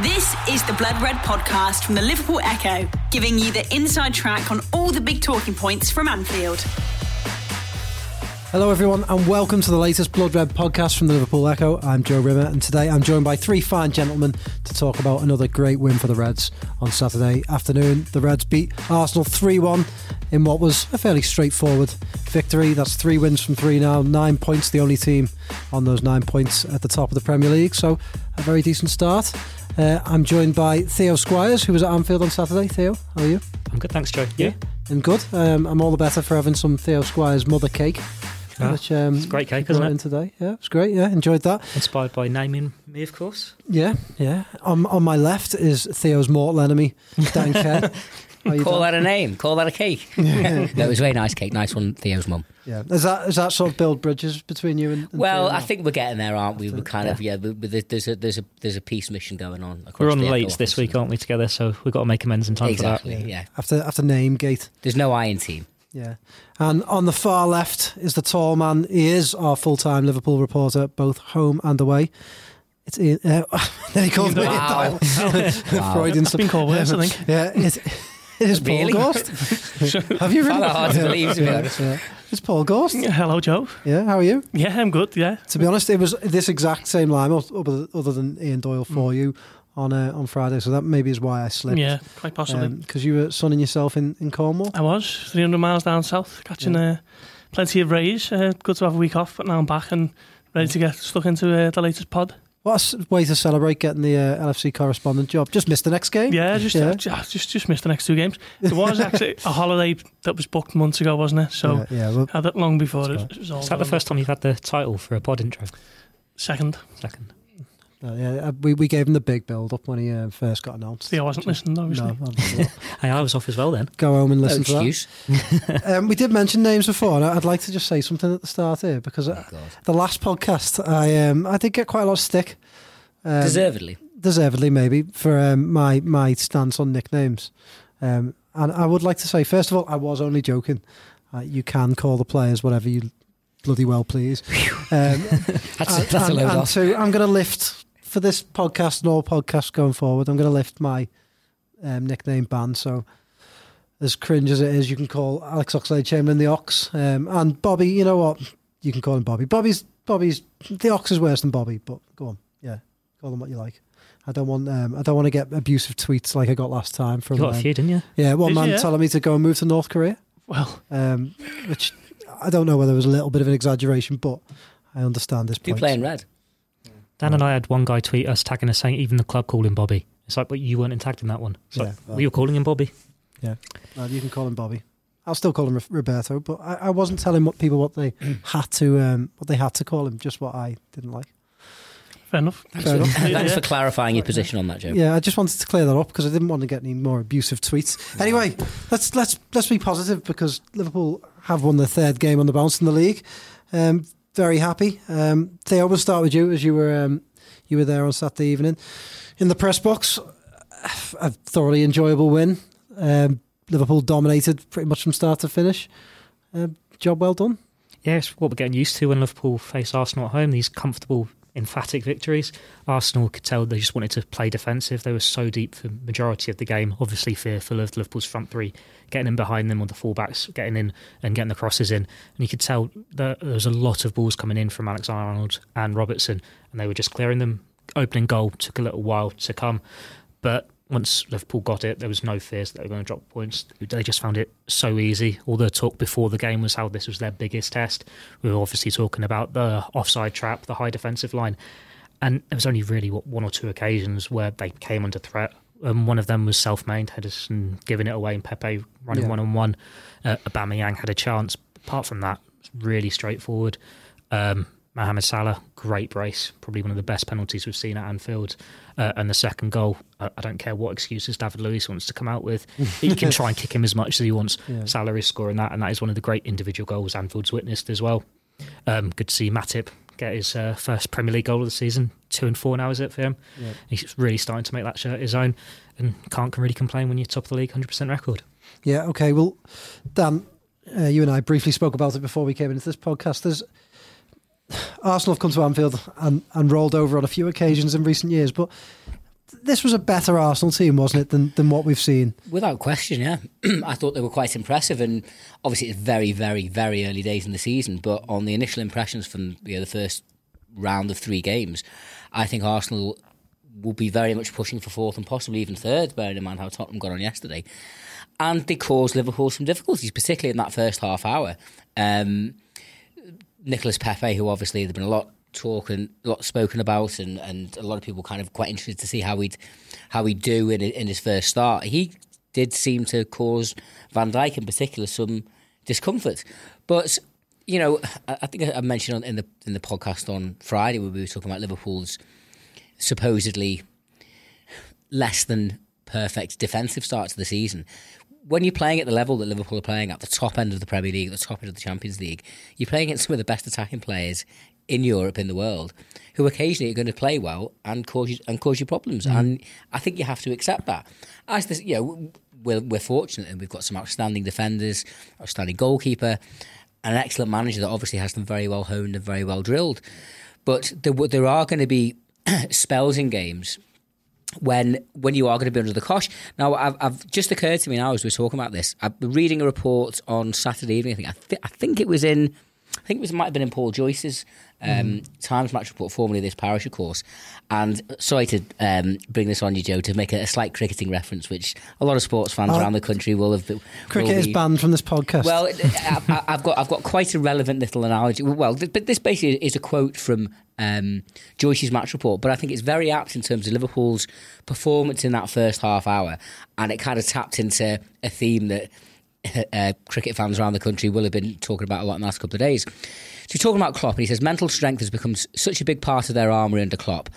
This is the Blood Red podcast from the Liverpool Echo, giving you the inside track on all the big talking points from Anfield. Hello, everyone, and welcome to the latest Blood Red podcast from the Liverpool Echo. I'm Joe Rimmer, and today I'm joined by three fine gentlemen to talk about another great win for the Reds on Saturday afternoon. The Reds beat Arsenal 3 1 in what was a fairly straightforward victory. That's three wins from three now, nine points, the only team on those nine points at the top of the Premier League, so a very decent start. Uh, I'm joined by Theo Squires, who was at Anfield on Saturday. Theo, how are you? I'm good, thanks, Joe. You? And good. Um, I'm all the better for having some Theo Squires mother cake. Ah, which, um, it's great cake, brought isn't it? in today. Yeah, it's great. Yeah, enjoyed that. Inspired by naming me, of course. Yeah, yeah. On on my left is Theo's mortal enemy, Dan Kerr. Call doing? that a name. Call that a cake. no, it was a very nice cake. Nice one, Theo's mum. Yeah, is that is that sort of build bridges between you and? and Well, I think we're getting there, aren't we? We're kind of yeah. but- but there's a there's a there's a peace mission going on. Across We're on the late this week, aren't we, together? So we've got to make amends in time Exactly. for that. Yeah. after after name gate. There's no iron team. Yeah, and on the far left is the tall man. He is our full time Liverpool reporter, both home and away. It's Ian. Uh, there he called me. Wow. Freudian It's been called worse, I think. Yeah, it, it is Paul Gorst. Have you really? Kinda hard to believe, to be Yeah, honest. Yeah. It's Paul Gorst. Hello, Joe. Yeah, how are you? Yeah, I'm good. Yeah, To be honest, it was this exact same lineup, other, other than Ian Doyle for you on uh, on Friday. So that maybe is why I slipped. yeah, quite possibly. because you were sunning yourself in, in Cornwall. I was 300 miles down south, catching uh, plenty of rays. Uh, good to have a week off, but now I'm back and ready to get stuck into uh, the latest pod. What a s- way to celebrate getting the uh, LFC correspondent job. Just missed the next game. Yeah, just Yeah. uh, just just missed the next two games. It was actually a holiday that was booked months ago, wasn't it? So yeah, yeah, well, had that long before it, That's it was all Is that the first time you've had the title for a pod intro? second. Second. Uh, yeah, uh, we, we gave him the big build up when he uh, first got announced. See, I wasn't listening, obviously. No, obviously. Hey, I was off as well then. go home and No listen to excuse. that. Um, we did mention names before, and I'd like to just say something at the start here because uh, Oh, God. the last podcast I um, I did get quite a lot of stick. Um, Deservedly. deservedly maybe for um, my my stance on nicknames. Um, and I would like to say, first of all, I was only joking. Uh, you can call the players whatever you bloody well please. Um, That's, and, that's a and- load and off. two, I'm going to lift for this podcast and all podcasts going forward. I'm going to lift my um, nickname ban. So. As cringe as it is, you can call Alex Oxlade Chamberlain the Ox, um, and Bobby. You know what? You can call him Bobby. Bobby's Bobby's the Ox is worse than Bobby, but go on, yeah, call him what you like. I don't want um, I don't want to get abusive tweets like I got last time from You got a um, few, didn't you? yeah one Did man you, yeah? telling me to go and move to North Korea, Well, um, which I don't know whether it was a little bit of an exaggeration, but I understand this You point. playing red? Dan and I had one guy tweet us tagging us saying even the club called him Bobby. It's like, but you weren't tagged in that one. So like, Yeah, well. we were calling him Bobby. Uh, you can call him Bobby. I'll still call him Roberto, but I, I wasn't telling what people what they had to um, what they had to call him, just what I didn't like. fair enough. Fair enough. Thanks Yeah. for clarifying your position on that, Joe. Yeah, I just wanted to clear that up because I didn't want to get any more abusive tweets. Anyway, let's let's let's be positive because Liverpool have won their third game on the bounce in the league. Um, very happy. Um, Theo, we'll start with you as you were um, you were there on Saturday evening in the press box. A thoroughly enjoyable win. Um, Liverpool dominated pretty much from start to finish. Uh, job well done. Yeah, what we're getting used to when Liverpool face Arsenal at home. These comfortable, emphatic victories. Arsenal could tell they just wanted to play defensive. They were so deep for the majority of the game. Obviously, fearful of Liverpool's front three, getting in behind them on the fullbacks, getting in and getting the crosses in. And you could tell that there was a lot of balls coming in from Alexander Arnold and Robertson, and they were just clearing them. Opening goal took a little while to come, but once Liverpool got it, there was no fears that they were going to drop points. They just found it so easy. All the talk before the game was how this was their biggest test. We were obviously talking about the offside trap, the high defensive line, and there was only really what, one or two occasions where they came under threat. Um, one of them was self-made, Henderson giving it away, and Pepe running Yeah. one on one. Uh, Aubameyang had a chance. Apart from that, really straightforward. Um, Mohamed Salah, great brace, probably one of the best penalties we've seen at Anfield. Uh, and the second goal, I, I don't care what excuses David Luiz wants to come out with. He can try and kick him as much as he wants. Yeah. Salah is scoring that, and that is one of the great individual goals Anfield's witnessed as well. Um, good to see Matip get his uh, first Premier League goal of the season. Two and four now is it for him? Yeah. He's really starting to make that shirt his own, and can't really complain when you're top of the league, hundred percent record. Yeah, okay. Well, Dan, uh, you and I briefly spoke about it before we came into this podcast. There's Arsenal have come to Anfield and, and rolled over on a few occasions in recent years, but this was a better Arsenal team, wasn't it, than, than what we've seen? Without question, yeah. I thought they were quite impressive, and obviously it's very, very, very early days in the season. But on the initial impressions from you know, the first round of three games, I think Arsenal will be very much pushing for fourth and possibly even third, bearing in mind how Tottenham got on yesterday. And they caused Liverpool some difficulties, particularly in that first half hour. Um, Nicolas Pepe, who obviously there's been a lot talk and a lot spoken about, and, and a lot of people kind of quite interested to see how he'd how he'd do in in his first start. He did seem to cause Van Dijk in particular some discomfort, but you know, I think I mentioned in the in the podcast on Friday where we were talking about Liverpool's supposedly less than perfect defensive start to the season. When you're playing at the level that Liverpool are playing at, the top end of the Premier League, the top end of the Champions League, you're playing against some of the best attacking players in Europe, in the world, who occasionally are going to play well and cause you and cause you problems. Mm. And I think you have to accept that. As this, you know, we're, we're fortunate and we've got some outstanding defenders, outstanding goalkeeper, an excellent manager that obviously has them very well honed and very well drilled. But there, there are going to be spells in games when when you are going to be under the cosh. Now, I've, I've, just occurred to me now as we are talking about this. I've been reading a report on Saturday evening. I think I, th- I think it was in I think it was might have been in Paul Joyce's um, mm. Times match report, formerly this parish, of course. And sorry to um, bring this on you, Joe, to make a, a, slight cricketing reference, which a lot of sports fans uh, around the country will have. Will cricket be, is banned from this podcast. Well, I, have got I've got quite a relevant little analogy. Well, but this basically is a quote from um, Joyce's match report, but I think it's very apt in terms of Liverpool's performance in that first half hour, and it kind of tapped into a theme that uh, cricket fans around the country will have been talking about a lot in the last couple of days. So he's talking about Klopp, and he says mental strength has become such a big part of their armoury under Klopp,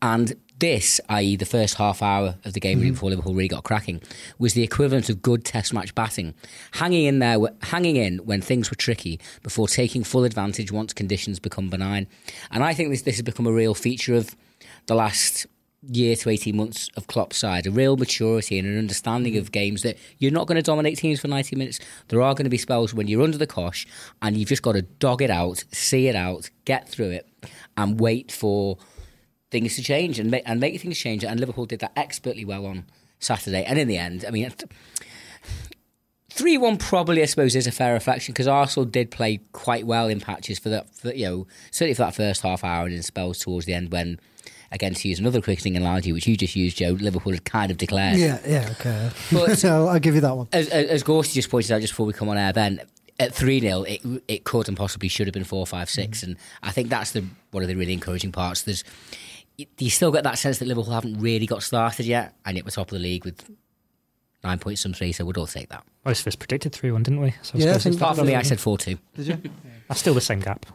and this, i.e., the first half hour of the game mm-hmm. before Liverpool really got cracking, was the equivalent of good Test match batting, hanging in there, hanging in when things were tricky before taking full advantage once conditions become benign. And I think this this has become a real feature of the last year to 18 months of Klopp's side, a real maturity and an understanding of games that you're not going to dominate teams for 90 minutes. There are going to be spells when you're under the cosh and you've just got to dog it out, see it out, get through it, and wait for things to change and make, and make things change. And Liverpool did that expertly well on Saturday. And in the end, I mean, 3 1 probably, I suppose, is a fair reflection because Arsenal did play quite well in patches for that, for, you know, certainly for that first half hour and in spells towards the end when again, to use another cricketing analogy, which you just used, Joe, Liverpool had kind of declared. Yeah, yeah, okay. But I'll give you that one. As, as Gorsty just pointed out just before we come on air, then at 3 0, it, it could and possibly should have been 4 5 6. Mm. And I think that's the one of the really encouraging parts. There's You still get that sense that Liverpool haven't really got started yet, and it was top of the league with nine points some three, so we'd all take that. Most of us predicted 3 1, didn't we? So yeah, I think apart from me, I said 4 2. Did you? That's still the same gap.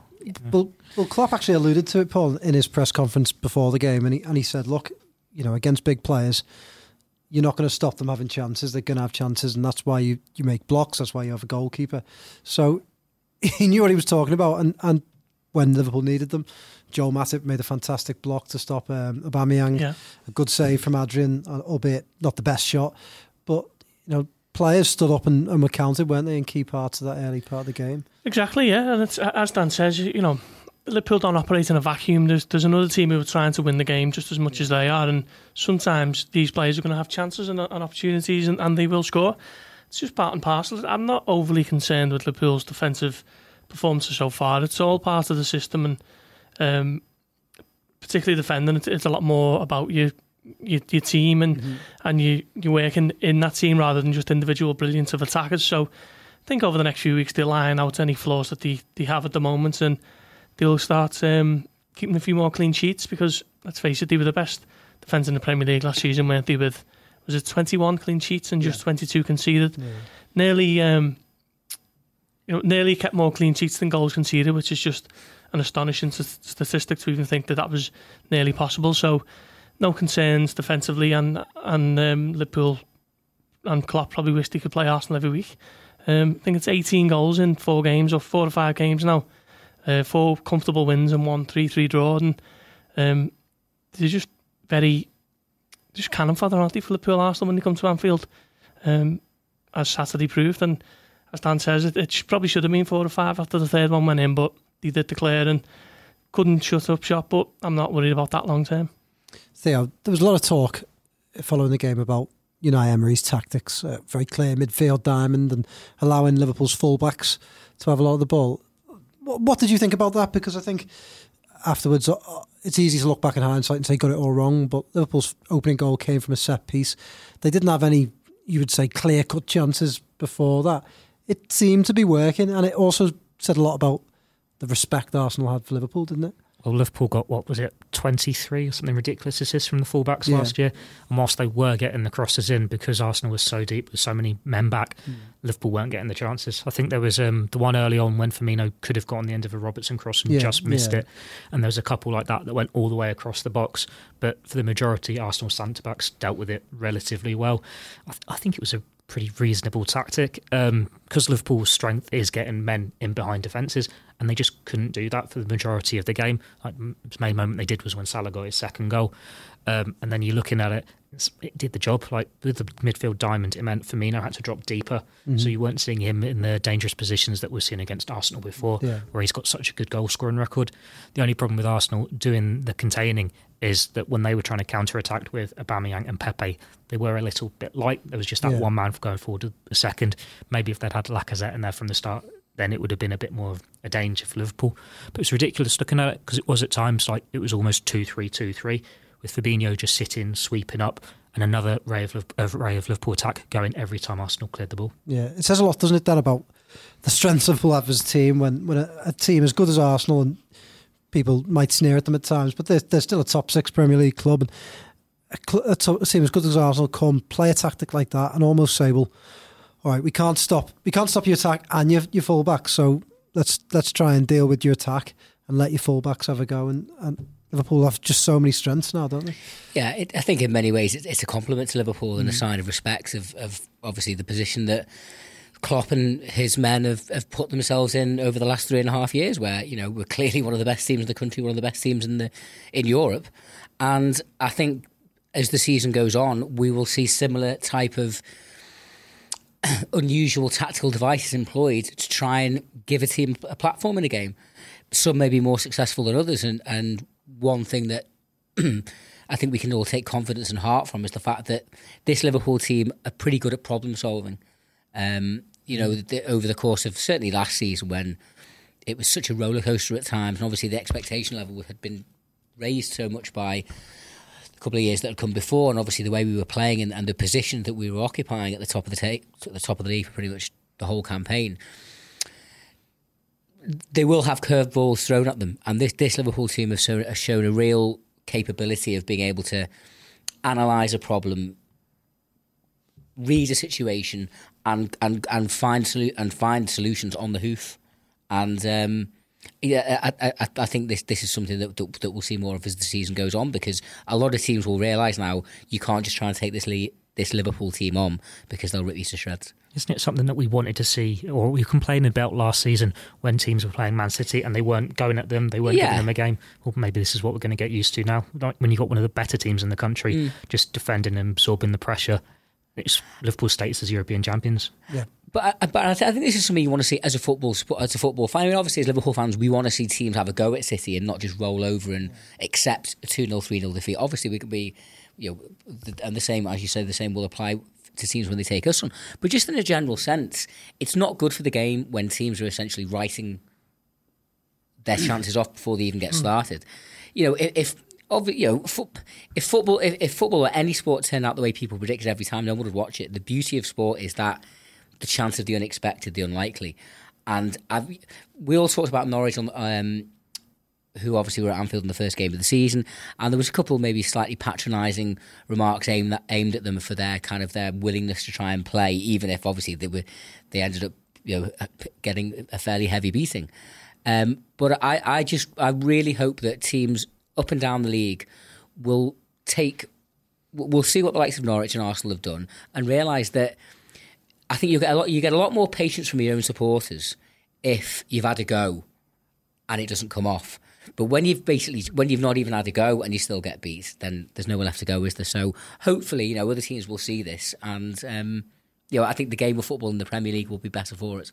Well, well, Klopp actually alluded to it, Paul, in his press conference before the game, and he and he said, "Look, you know, against big players, you're not going to stop them having chances. They're going to have chances, and that's why you you make blocks. That's why you have a goalkeeper." So he knew what he was talking about, and and when Liverpool needed them, Joe Matip made a fantastic block to stop um, Aubameyang. Yeah. A good save from Adrian, albeit not the best shot, but you know players stood up and, and were counted, weren't they, in key parts of that early part of the game? Exactly, yeah. And as Dan says, you know, Liverpool don't operate in a vacuum. There's there's another team who are trying to win the game just as much as they are, and sometimes these players are going to have chances and, and opportunities, and, and, they will score. It's just part and parcel. I'm not overly concerned with Liverpool's defensive performances so far. It's all part of the system, and um, particularly defending, it's, it's, a lot more about you your, your team and mm-hmm. and you you're working in that team rather than just individual brilliance of attackers. So I think over the next few weeks they'll iron out any flaws that they, they have at the moment and they'll start um, keeping a few more clean sheets because let's face it, they were the best defence in the Premier League last season, weren't they? With was it 21 clean sheets and just yeah. 22 conceded, yeah. nearly um, you know nearly kept more clean sheets than goals conceded, which is just an astonishing statistic to even think that that was nearly possible. So no concerns defensively, and and um, Liverpool and Klopp probably wish they could play Arsenal every week. Um, I think it's 18 goals in four games or four or five games now. Uh, four comfortable wins and one 3-3 draw, and um, they're just very just cannon fodder, aren't they, for Liverpool Arsenal when they come to Anfield, um, as Saturday proved. And as Dan says, it, it probably should have been four or five after the third one went in, but they did declare and couldn't shut up shop. But I'm not worried about that long term. Theo, there was a lot of talk following the game about Unai Emery's tactics, uh, very clear midfield diamond, and allowing Liverpool's fullbacks to have a lot of the ball. What, what did you think about that? Because I think afterwards, uh, it's easy to look back in hindsight and say got it all wrong. But Liverpool's opening goal came from a set piece. They didn't have any, you would say, clear cut chances before that. It seemed to be working, and it also said a lot about the respect Arsenal had for Liverpool, didn't it? Well, Liverpool got what was it, twenty three or something ridiculous assists from the fullbacks yeah. last year. And whilst they were getting the crosses in because Arsenal was so deep with so many men back, mm. Liverpool weren't getting the chances. I think there was um, the one early on when Firmino could have got on the end of a Robertson cross and yeah, just missed yeah. it, and there was a couple like that that went all the way across the box. But for the majority, Arsenal centre backs dealt with it relatively well. I, th- I think it was a pretty reasonable tactic because um, Liverpool's strength is getting men in behind defences, and they just couldn't do that for the majority of the game. Like, the main moment they did was when Salah got his second goal, um, and then you're looking at it, it did the job. Like with the midfield diamond, it meant Firmino had to drop deeper, mm-hmm. so you weren't seeing him in the dangerous positions that we've seen against Arsenal before, yeah. where he's got such a good goal scoring record. The only problem with Arsenal doing the containing is that when they were trying to counter attack with Aubameyang and Pepe, they were a little bit light. There was just that yeah. one man going forward a second. Maybe if they'd had Lacazette in there from the start, then it would have been a bit more of a danger for Liverpool. But it's ridiculous looking at it because it was at times like it was almost 2 3 2 3 with Fabinho just sitting, sweeping up, and another ray of, of, uh, ray of Liverpool attack going every time Arsenal cleared the ball. Yeah, it says a lot, doesn't it, Dan, about the strength of Liverpool's team when, when a, a team as good as Arsenal and people might sneer at them at times, but they're, they're still a top six Premier League club. And a, a, a team as good as Arsenal come play a tactic like that and almost say, "Well, all right, we can't stop, we can't stop your attack and your your fullback, so let's let's try and deal with your attack and let your fullbacks have a go." And, and Liverpool have just so many strengths now, don't they? Yeah, it, I think in many ways it's, it's a compliment to Liverpool and mm. a sign of respect of, of obviously the position that Klopp and his men have, have put themselves in over the last three and a half years, where you know we're clearly one of the best teams in the country, one of the best teams in the in Europe, and I think as the season goes on, we will see similar type of unusual tactical devices employed to try and give a team a platform in a game. Some may be more successful than others, and and one thing that I think we can all take confidence and heart from is the fact that this Liverpool team are pretty good at problem solving. Um, you know, the, over the course of certainly last season when it was such a roller coaster at times, and obviously the expectation level had been raised so much by couple of years that had come before, and obviously the way we were playing and, and the position that we were occupying at the top of the at the top of the league for pretty much the whole campaign. They will have curveballs thrown at them, and this this Liverpool team have shown, have shown a real capability of being able to analyze a problem read a situation and and and find solu- and find solutions on the hoof. And um, yeah, I, I, I, think this this is something that, that, that we'll see more of as the season goes on because a lot of teams will realise now you can't just try and take this le- this Liverpool team on because they'll rip you to shreds. Isn't it something that we wanted to see, or we complained about last season when teams were playing Man City and they weren't going at them, they weren't yeah. giving them a game? Well, maybe this is what we're going to get used to now. Like when you got one of the better teams in the country, mm. just defending and absorbing the pressure it's Liverpool status as European champions. Yeah. But, I, but I, th- I, think this is something you want to see as a football as a football fan. I mean, obviously, as Liverpool fans, we want to see teams have a go at City and not just roll over and accept a 2 0, 3 0 defeat. Obviously, we can be, you know, and the same, as you say, the same will apply to teams when they take us on. But just in a general sense, it's not good for the game when teams are essentially writing their chances off before they even get hmm. started. You know, if of you know, if football, if, if, football or any sport turned out the way people predicted every time, no one would watch it. The beauty of sport is that the chance of the unexpected, the unlikely, and I've, we all talked about Norwich on. Um, who obviously were at Anfield in the first game of the season, and there was a couple maybe slightly patronising remarks aimed at, aimed at them for their kind of their willingness to try and play, even if obviously they were they ended up you know getting a fairly heavy beating. Um, but I, I just I really hope that teams up and down the league will take we'll see what the likes of Norwich and Arsenal have done and realise that I think you get a lot you get a lot more patience from your own supporters if you've had a go and it doesn't come off. But when you've basically when you've not even had a go and you still get beat, then there's nowhere left to go, is there? So hopefully, you know, other teams will see this and um, you know, I think the game of football in the Premier League will be better for it.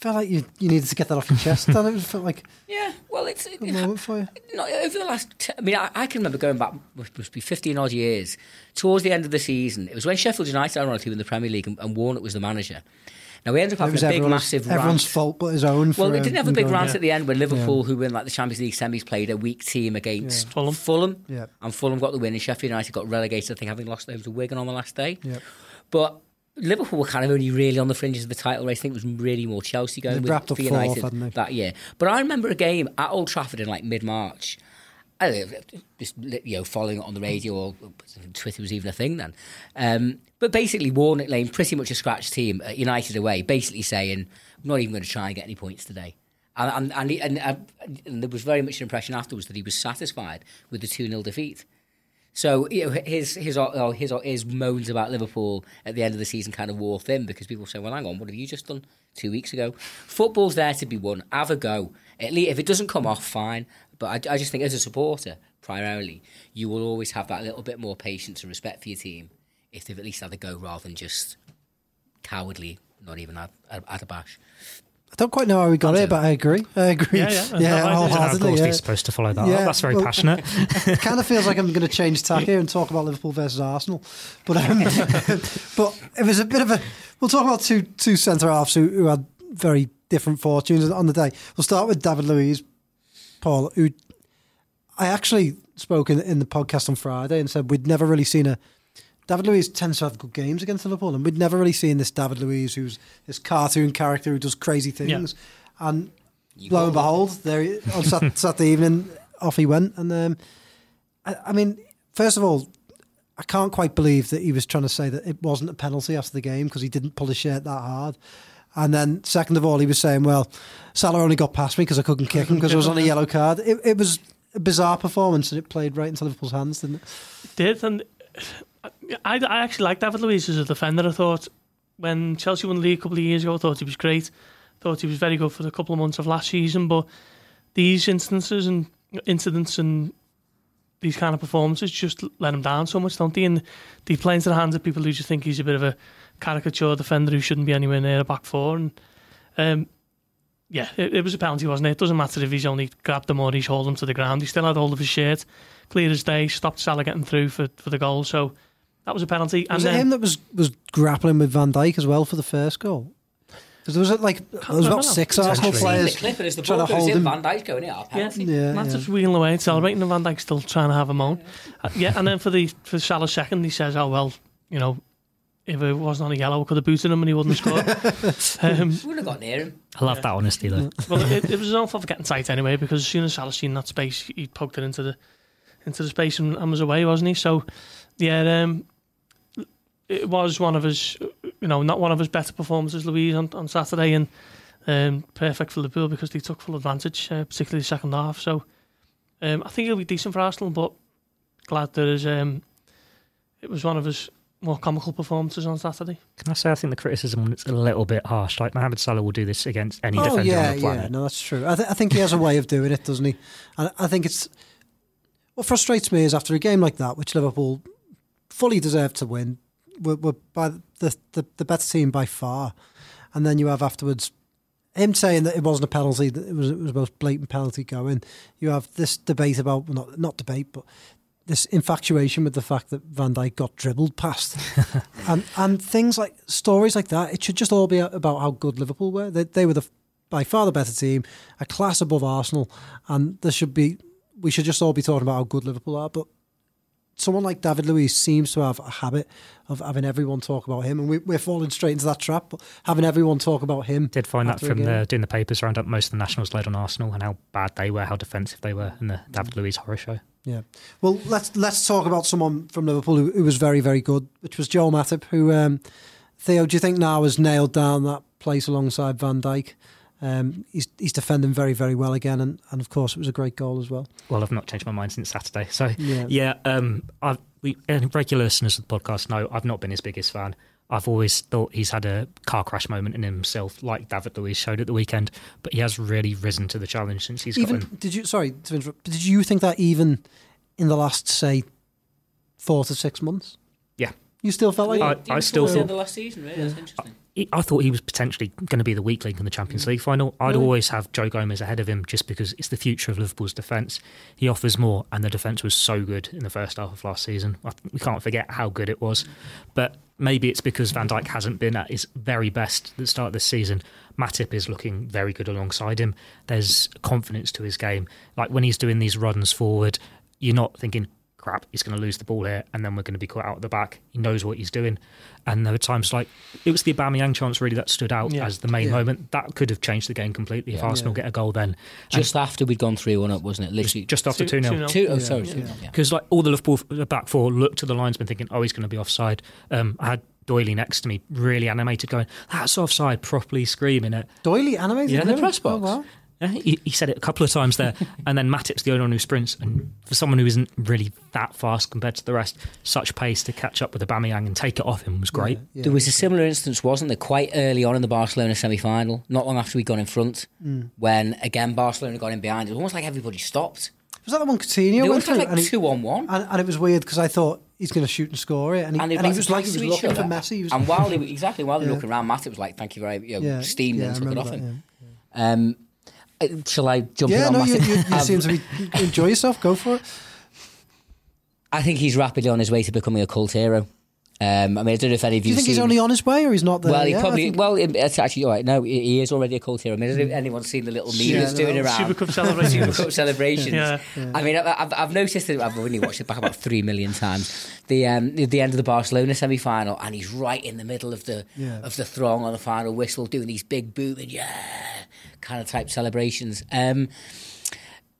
Felt like you, you needed to get that off your chest. and it felt like Yeah, well, it's a good moment for you. not over the last. T- I mean, I, I can remember going back must, must be fifteen odd years towards the end of the season. It was when Sheffield United were on a ironically in the Premier League and, and Warnock was the manager. Now we ended up It having was a big, everyone's, massive everyone's rant. fault but his own. For, Well, they um, didn't have a big rant yeah. at the end when Liverpool, who win like the Champions League semis, played a weak team against Yeah. Fulham. Fulham, Yeah. and Fulham got the win, and Sheffield United got relegated. I think having lost over to Wigan on the last day. Yeah. But Liverpool were kind of only really on the fringes of the title race. I think it was really more Chelsea going with wrapped up for United that year. But I remember a game at Old Trafford in like mid March. I don't know, just you know, following it on the radio or Twitter was even a thing then. Um, but basically, Warnock Lane, pretty much a scratch team at United away, basically saying, "I'm not even going to try and get any points today." And and and, he, and, uh, and there was very much an impression afterwards that he was satisfied with the two 0 defeat. So you know, his his uh, his his moans about Liverpool at the end of the season kind of wore thin because people say, "Well, hang on, what have you just done two weeks ago?" Football's there to be won. Have a go. At least if it doesn't come off, fine. But I, I just think as a supporter, primarily, you will always have that little bit more patience and respect for your team if they've at least had a go rather than just cowardly, not even had, had a bash. I don't quite know how we got it, but I agree. I agree. Yeah, yeah. yeah. Of wholeheartedly. course, Yeah. supposed to follow that. Yeah, up. That's very well- passionate. it kind of feels like I'm going to change tack here and talk about Liverpool versus Arsenal. But um, but it was a bit of a. We'll talk about two two centre halves who, who had very different fortunes on the day. We'll start with David Luiz, Paul, who I actually spoke in, in the podcast on Friday and said we'd never really seen a. David Luiz tends to have good games against Liverpool, and we'd never really seen this David Luiz, who's this cartoon character who does crazy things. And You lo and got- behold, there he, on Sat- Saturday evening, off he went. And um, I, I mean, first of all, I can't quite believe that he was trying to say that it wasn't a penalty after the game because he didn't pull his shirt that hard. And then, second of all, he was saying, "Well, Salah only got past me because I couldn't kick him because I was on a yellow card." It, it was a bizarre performance, and it played right into Liverpool's hands, didn't it? did, and I, I actually like David Luiz as a defender. I thought when Chelsea won the league a couple of years ago, I thought he was great. Thought he was very good for the couple of months of last season, but these instances and incidents and these kind of performances just let him down so much, don't they? And they play into the hands of people who just think he's a bit of a caricature defender who shouldn't be anywhere near a back four. And um, yeah, it, it was a penalty, wasn't it? It doesn't matter if he's only grabbed him or he's holding him to the ground. He still had hold of his shirt, clear as day, stopped Salah getting through for, for the goal. So that was a penalty. Was and it then, him that was, was grappling with Van Dijk as well for the first goal? Because there was like there was remember about now. six Arsenal Potentially. Seen the players clip, and the trying ball to goes hold him. Van Dijk's going, yeah, Yeah, penalty. Yeah, Man's yeah. just wheeling away and celebrating, and Van Dijk's still trying to have a moan. Uh, yeah, and then for the for Salah's second, he says, "Oh well, you know, if it wasn't on a yellow, we could have booted him and he wouldn't have scored." um, Wouldn't have got near him. I love that honesty, though. well, it, it was his own fault for getting tight anyway, because as soon as Salah seen that space, he poked it into the into the space and, and was away, wasn't he? So, yeah, um, it was one of his, you know, not one of his better performances, Luiz, on, on Saturday, and um, perfect for Liverpool because they took full advantage, uh, particularly the second half. So, um, I think he'll be decent for Arsenal, but glad there is. Um, it was one of his more comical performances on Saturday. Can I say I think the criticism is a little bit harsh? Like Mohamed Salah will do this against any oh defender yeah, on the planet. yeah. No, that's true. I, th- I think he has a way of doing it, doesn't he? And I think it's what frustrates me is after a game like that, which Liverpool fully deserved to win, were, were by the, the the better team by far, and then you have afterwards him saying that it wasn't a penalty, that it was it was the most blatant penalty going. You have this debate about well, not not debate, but this infatuation with the fact that Van Dijk got dribbled past, and and things like stories like that. It should just all be about how good Liverpool were. They, they were the by far the better team, a class above Arsenal, and there should be we should just all be talking about how good Liverpool are. But someone like David Luiz seems to have a habit of having everyone talk about him, and we, we're falling straight into that trap. But having everyone talk about him, Did find that from the, doing the papers roundup. Most of the nationals led on Arsenal and how bad they were, how defensive they were in the David Luiz horror show. Yeah. Well, let's let's talk about someone from Liverpool who, who was very very good, which was Joel Matip. Who um, Theo, do you think now has nailed down that place alongside Van Dijk? Um, he's he's defending very very well again, and, and of course it was a great goal as well. Well, I've not changed my mind since Saturday. So Yeah. yeah, um, I've, we and regular listeners of the podcast know I've not been his biggest fan. I've always thought he's had a car crash moment in himself, like David Luiz showed at the weekend. But he has really risen to the challenge since he's even gotten. did you sorry to interrupt, did you think that even in the last say four to six months? Yeah, You still felt like I- I still thought thought- the last season. Really, that's interesting. I thought he was potentially going to be the weak link in the Champions mm. League final. I'd Really? always have Joe Gomez ahead of him just because it's the future of Liverpool's defence. He offers more, and the defence was so good in the first half of last season. We can't forget how good it was. But maybe it's because Van Dijk hasn't been at his very best at the start of this season. Matip is looking very good alongside him. There's confidence to his game. Like when he's doing these runs forward, you're not thinking, crap, he's going to lose the ball here, and then we're going to be caught out at the back. He knows what he's doing. And there were times like it was the Aubameyang chance really that stood out Yeah. as the main Yeah. moment. That could have changed the game completely if Yeah. Arsenal Yeah. get a goal then. Just after we'd gone three one up, wasn't it? Literally Just after 2 0. 2-0. two. Oh, Yeah, sorry. yeah. Because like all the Liverpool back four looked to the linesman thinking, oh, he's going to be offside. Um, I had Doyley next to me, really animated, going, that's offside, properly screaming it. Doyley animated Yeah, in the press box. Oh, wow. Yeah, he, he said it a couple of times there. and then Matip's the only one who sprints. And for someone who isn't really that fast compared to the rest, such pace to catch up with Aubameyang and take it off him was great. Yeah, There was a similar instance, wasn't there, quite early on in the Barcelona semi final, not long after we'd gone in front, Mm. when again Barcelona got in behind. It was almost like everybody stopped. Was that the one Coutinho They went through? like and, he- two on one. and, and it was weird because I thought he's going to shoot and score it, and he, And, and he was like he was to each looking for other. Messi. He was, And while they were, exactly while they were Yeah. looking around, Matip was like, "Thank you very," you know, yeah, steamed yeah, and took it off that, him. yeah. Um, shall I jump in Yeah, on no, you, you, you Um, seem to be enjoy yourself. Go for it. I think he's rapidly on his way to becoming a cult hero. Um, I mean, I don't know if any of you. Do you you think he's seen- only on his way, or he's not there? Well, he yet? Probably. think- Well, it's actually all right. No, he he is already a cult hero. I mean, has anyone seen the little meme Yeah, that's doing no. around? Super Cup celebrations. Super Cup celebrations. Yeah. I mean, I- I've, I've noticed that I've only watched it back about three million times. The um, the- the end of the Barcelona semi final, and he's right in the middle of the Yeah. of the throng on the final whistle, doing these big booming yeah kind of type celebrations. Um,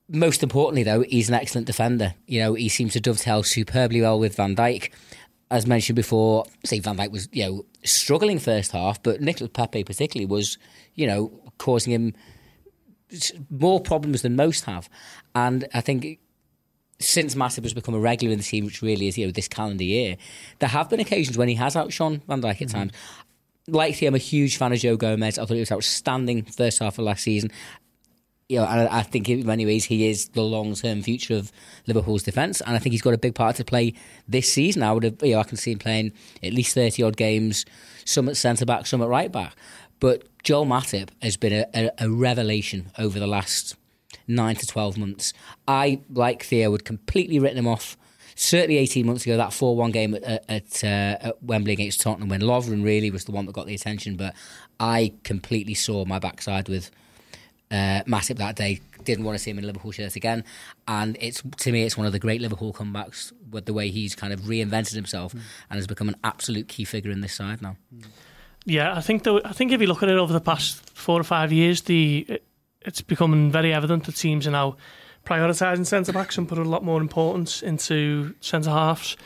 most importantly, though, he's an excellent defender. You know, he seems to dovetail superbly well with Van Dijk. As mentioned before, Steve Van Dijk was you know struggling first half, but Nicolas Pepe particularly was you know causing him more problems than most have. And I think since Matip has become a regular in the team, which really is you know this calendar year, there have been occasions when he has outshone Van Dijk at mm-hmm. times. Like I'm a huge fan of Joe Gomez. I thought he was outstanding first half of last season. You know, and I I think in many ways he is the long term future of Liverpool's defence, and I think he's got a big part to play this season. I would have, you know, I can see him playing at least thirty odd games, some at centre back, some at right back. But Joel Matip has been a, a, a revelation over the last nine to 12 months. I, like Theo, would completely written him off. Certainly 18 months ago, that 4 1 game at, at, uh, at Wembley against Tottenham, when Lovren really was the one that got the attention. But I completely saw my backside with uh, Matip that day. Didn't want to see him in Liverpool shirt again. And it's to me, it's one of the great Liverpool comebacks with the way he's kind of reinvented himself and has become an absolute key figure in this side now. Yeah, I think though, I think if you look at it over the past four or five years, the it- it's becoming very evident that teams are now prioritising centre backs and put a lot more importance into centre halves.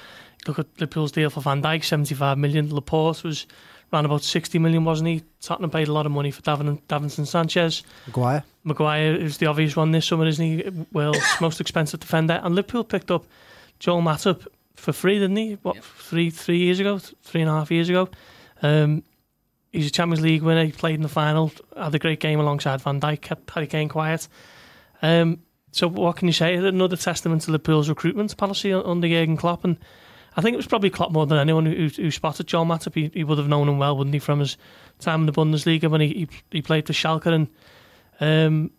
Look at Liverpool's deal for Van Dijk, seventy five million. Laporte was around about sixty million, wasn't he? Tottenham paid a lot of money for Davin, Davinson Sanchez. Maguire. Maguire is the obvious one this summer, isn't he? World's most expensive defender. And Liverpool picked up Joel Matip for free, didn't he? What Yep. three three years ago, three and a half years ago. Um, he's a Champions League winner. He played in the final, had a great game alongside Van Dijk, kept Harry Kane quiet. Um, so what can you say? Another testament to Liverpool's recruitment policy under Jurgen Klopp, and I think it was probably Klopp more than anyone who, who spotted Joel Matip. He, he would have known him well, wouldn't he, from his time in the Bundesliga when he he, he played for Schalke and. Um,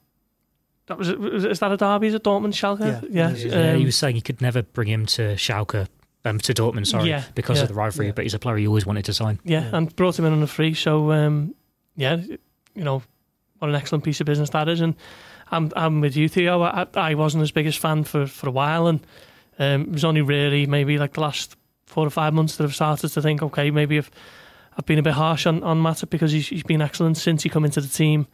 that was, was is that a derby? Is it Dortmund Schalke? Yeah. yeah. Yeah, um, he was saying he could never bring him to Schalke, um, to Dortmund, sorry, Yeah, because yeah. of the rivalry. Yeah. But he's a player he always wanted to sign. Yeah, Yeah. and brought him in on a free. So um, yeah, you know what an excellent piece of business that is. And I'm I'm with you, Theo. I, I wasn't his biggest fan for for a while, and um, it was only really maybe like the last four or five months that I've started to think, okay, maybe I've I've been a bit harsh on on Matip because he's he's been excellent since he come into the team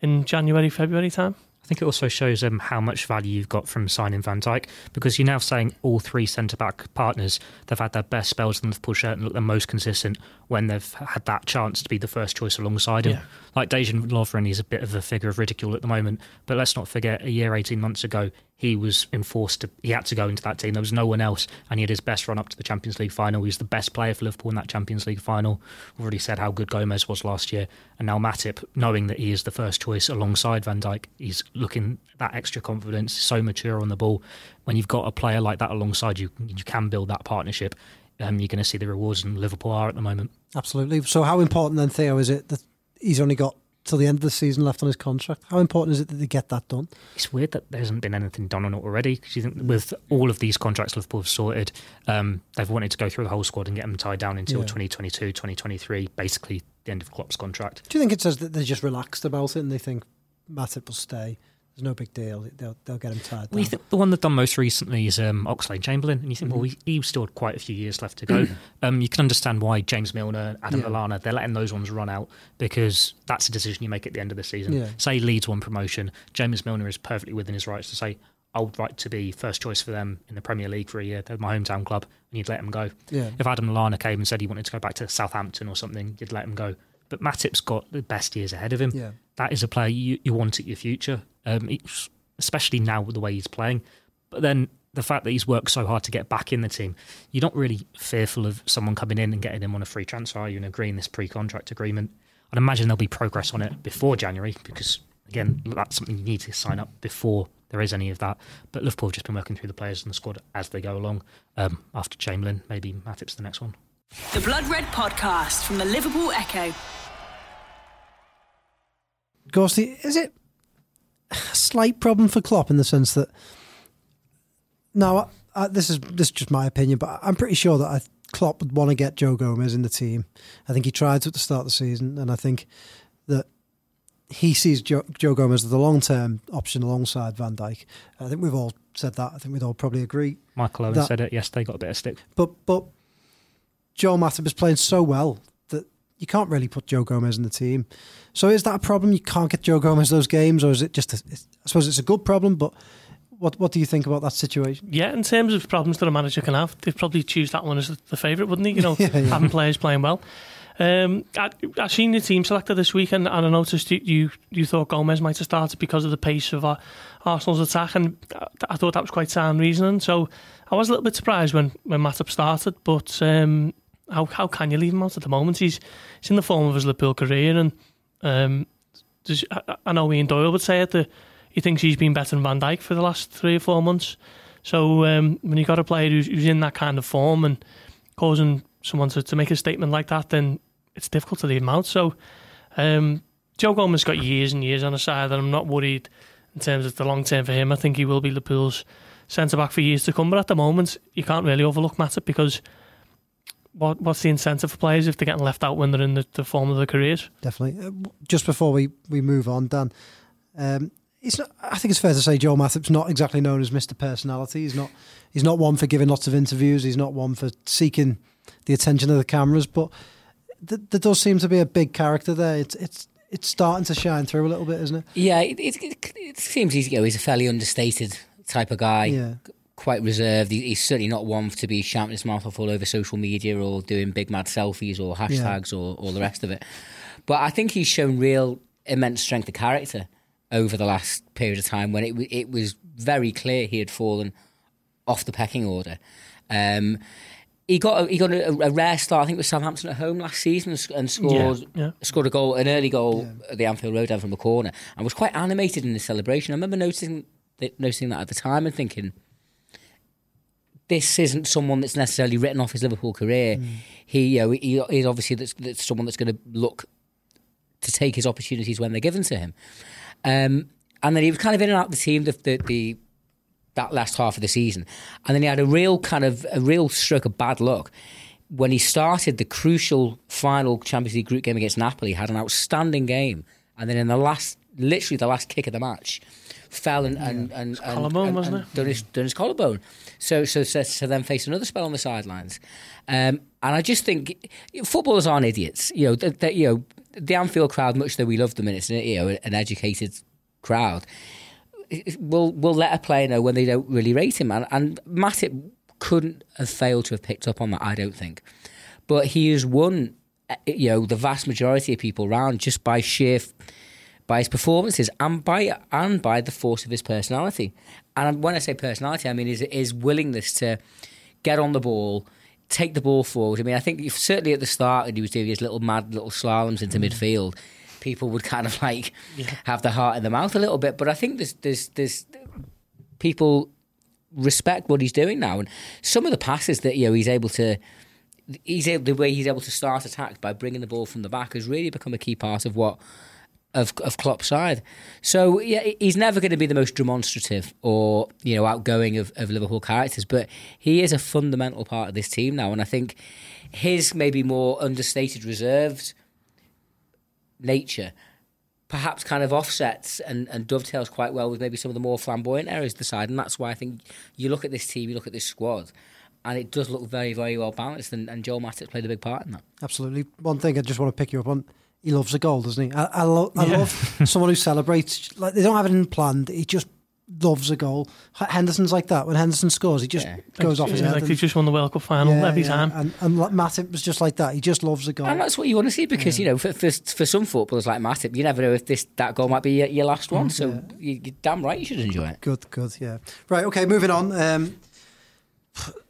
in January February time. I think it also shows um, how much value you've got from signing Van Dijk because you're now saying all three centre back partners they've had their best spells in the Liverpool shirt and look the most consistent when they've had that chance to be the first choice alongside him. Yeah. Like Dejan Lovren, he's a bit of a figure of ridicule at the moment, but let's not forget a year, 18 months ago, he was enforced to, he had to go into that team. There was no one else, and he had his best run up to the Champions League final. He was the best player for Liverpool in that Champions League final. We've already said how good Gomez was last year, and now Matip, knowing that he is the first choice alongside Van Dijk, he's looking that extra confidence, so mature on the ball. When you've got a player like that alongside you, you can build that partnership. um, you're going to see the rewards and Liverpool are at the moment. Absolutely. So, how important then, Theo, is it that he's only got till the end of the season left on his contract? How important is it that they get that done? It's weird that there hasn't been anything done on it already because you think with all of these contracts Liverpool have sorted, um, they've wanted to go through the whole squad and get them tied down until Yeah. 2022, 2023, basically the end of Klopp's contract. Do you think it says that they're just relaxed about it and they think Matip will stay? There's no big deal. They'll, they'll get him tired. Well, you think the one they've done most recently is um, Oxlade Chamberlain, and you think, well, he, he's still had quite a few years left to go. um, you can understand why James Milner, Adam Yeah. Lallana, they're letting those ones run out because that's a decision you make at the end of the season. Yeah. Say Leeds won promotion, James Milner is perfectly within his rights to say, I would like to be first choice for them in the Premier League for a year. They're my hometown club, and you'd let him go. Yeah. If Adam Lallana came and said he wanted to go back to Southampton or something, you'd let him go. But Matip's got the best years ahead of him Yeah. that is a player you, you want at your future, um, especially now with the way he's playing. But then the fact that he's worked so hard to get back in the team, you're not really fearful of someone coming in and getting him on a free transfer, are you, and agreeing this pre-contract agreement. I'd imagine there'll be progress on it before January because, again, that's something you need to sign up before there is any of that. But Liverpool have just been working through the players in the squad as they go along. Um, after Chamberlain, maybe Matip's the next one. The Blood Red Podcast from the Liverpool Echo. Gorsty, is it a slight problem for Klopp in the sense that now I, I, this is this is just my opinion, but I'm pretty sure that I, Klopp would want to get Joe Gomez in the team. I think he tried to at the start of the season, and I think that he sees Joe, Joe Gomez as the long term option alongside Van Dijk. I think we've all said that. I think we'd all probably agree. Michael Owen That- said it yesterday, got a bit of stick. But but Joe Matip is playing so well that you can't really put Joe Gomez in the team. So is that a problem? You can't get Joe Gomez those games, or is it just? A, I suppose it's a good problem, but what what do you think about that situation? Yeah, in terms of problems that a manager can have, they'd probably choose that one as the, favourite, wouldn't he? You know, Yeah, yeah. having players playing well. Um, I, I seen your team selected this week, and, I noticed you, you you thought Gomez might have started because of the pace of our, Arsenal's attack, and I, I thought that was quite sound reasoning. So I was a little bit surprised when when Matip started, but um, how how can you leave him out at the moment? He's he's in the form of his Liverpool career, and um, there's- I, I know Ian Doyle would say it that he thinks he's been better than Van Dijk for the last three or four months. So um, when you've got a player who's, who's in that kind of form and causing someone to, to make a statement like that, then it's difficult to leave him out. So um, Joe Gomez got years and years on the side, and I'm not worried in terms of the long term for him. I think he will be Liverpool's centre back for years to come. But at the moment, you can't really overlook Matip because what what's the incentive for players if they're getting left out when they're in the, the form of their careers? Definitely. Uh, Just before we, we move on, Dan, um, it's not, I think it's fair to say Joe Matip's not exactly known as Mr. Personality. He's not he's not one for giving lots of interviews. He's not one for seeking the attention of the cameras. But th- there does seem to be a big character there. It's it's it's starting to shine through a little bit, isn't it? Yeah, it, it, it, it seems easy to go. He's a fairly understated type of guy. Yeah. Quite reserved. He, he's certainly not one to be shouting his mouth off all over social media or doing big mad selfies or hashtags or all the rest of it. But I think he's shown real immense strength of character over the last period of time when it it was very clear he had fallen off the pecking order. Um, he got a, he got a, a rare start. I think it was Southampton at home last season and scored Yeah, yeah. scored a goal, an early goal at the Anfield Road down from the corner, and was quite animated in the celebration. I remember noticing that, noticing that at the time and thinking, this isn't someone that's necessarily written off his Liverpool career. He, you know, he, he's obviously that's, that's someone that's going to look to take his opportunities when they're given to him. Um, and then he was kind of in and out of the team the, the, the that last half of the season, and then he had a real kind of a real stroke of bad luck when he started the crucial final Champions League group game against Napoli. He had an outstanding game, and then in the last, literally the last kick of the match, fell and and and, and, collarbone, and- wasn't and it? done his, done his collarbone. So so so, so then face another spell on the sidelines, um, and I just think footballers aren't idiots. You know that that, you know the Anfield crowd, much though we love them, and it's you know an educated crowd will will let a player know when they don't really rate him. And, and Matip couldn't have failed to have picked up on that, I don't think. But he has won, you know, the vast majority of people round just by sheer, by his performances and by and by the force of his personality. And when I say personality, I mean his his willingness to get on the ball. Take the ball forward. I mean, I think certainly at the start when he was doing his little mad little slaloms into mm. midfield, people would kind of like have their heart in their mouth a little bit. But I think there's there's there's people respect what he's doing now, and some of the passes that you know he's able to he's able, the way he's able to start attacks by bringing the ball from the back has really become a key part of what of of Klopp's side. So yeah, he's never going to be the most demonstrative or you know outgoing of, of Liverpool characters, but he is a fundamental part of this team now, and I think his maybe more understated, reserved nature perhaps kind of offsets and, and dovetails quite well with maybe some of the more flamboyant areas of the side, and that's why I think you look at this team, you look at this squad, and it does look very, very well balanced, and, and Joel played a big part in that. Absolutely. One thing I just want to pick you up on. He loves a goal, doesn't he? I, I, lo- I Yeah. love someone who celebrates like they don't have it planned. He just loves a goal. Henderson's like that. When Henderson scores, he just Yeah. goes off his head. like and- they just won the World Cup final Yeah, every yeah. time. And, and like Matip was just like that. He just loves a goal. And that's what you want to see because you know for, for for some footballers like Matip, you never know if this that goal might be your, your last one. So you, you're damn right you should enjoy it. Good, good, yeah. Right, okay, moving on. Um,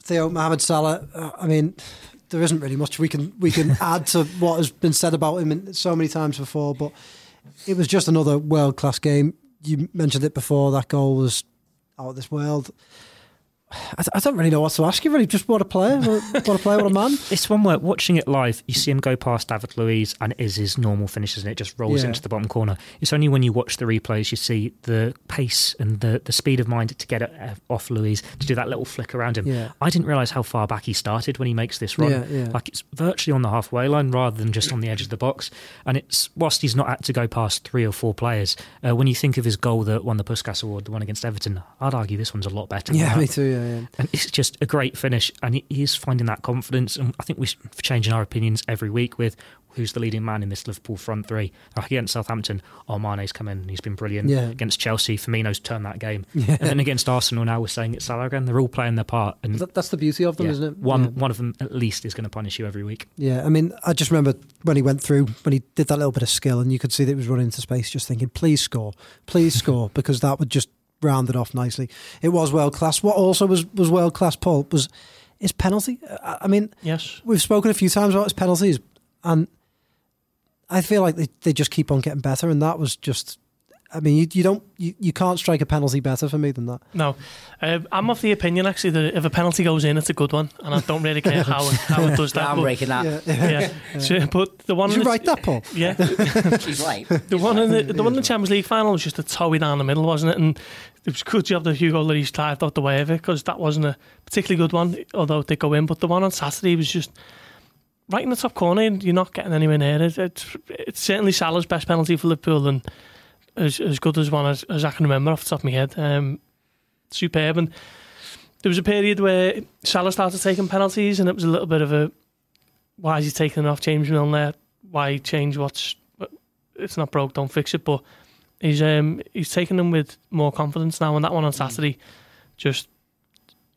Theo Mohamed Salah. uh, I mean, there isn't really much we can we can add to what has been said about him so many times before, but it was just another world class game. You mentioned it before. That goal was out of this world. I, I don't really know what to ask you. Really, just what a player, what a player, what a man. It's one where watching it live, you see him go past David Luiz and it is his normal finishes and it just rolls Yeah. into the bottom corner. It's only when you watch the replays you see the pace and the, the speed of mind to get it uh, off Luiz to do that little flick around him. Yeah. I didn't realise how far back he started when he makes this run. Yeah. Like it's virtually on the halfway line rather than just on the edge of the box. And it's whilst he's not had to go past three or four players, uh, when you think of his goal that won the Puskas Award, the one against Everton, I'd argue this one's a lot better. Yeah, me too. Yeah, yeah. And it's just a great finish, and he- he's finding that confidence. And I think we're changing our opinions every week with who's the leading man in this Liverpool front three. Like against Southampton, oh, Mane's come in and he's been brilliant. Yeah. Against Chelsea, Firmino's turned that game. Yeah. And then against Arsenal, now we're saying it's Salah again. They're all playing their part, and That, that's the beauty of them, yeah, isn't it? one Yeah. one of them at least is going to punish you every week. Yeah, I mean, I just remember when he went through, when he did that little bit of skill, and you could see that he was running into space, just thinking, please score, please score, because that would just round it off nicely. It was world class. What also was, was world class, Paul, was his penalty. I, I mean, Yes. we've spoken a few times about his penalties, and I feel like they, they just keep on getting better, and that was just. I mean, you, you don't you, you can't strike a penalty better for me than that. No, uh, I'm of the opinion actually that if a penalty goes in, it's a good one, and I don't really care how it, how it does that. I'm but- breaking that. yeah. So, but the one Did you in the- write that, Paul? Yeah, He's right. the one in the, the one in the Champions League final was just a toey down the middle, wasn't it? And it was good job that Hugo Lloris dived out the way of it because that wasn't a particularly good one, although did go in. But the one on Saturday was just right in the top corner, and you're not getting anywhere near it. It's, it's certainly Salah's best penalty for Liverpool, and as as good as one as, as I can remember off the top of my head. Um, superb, and there was a period where Salah started taking penalties, and it was a little bit of a why is he taking off James Milner? Why change what's it's not broke, don't fix it. But he's um he's taking them with more confidence now, and that one on Saturday just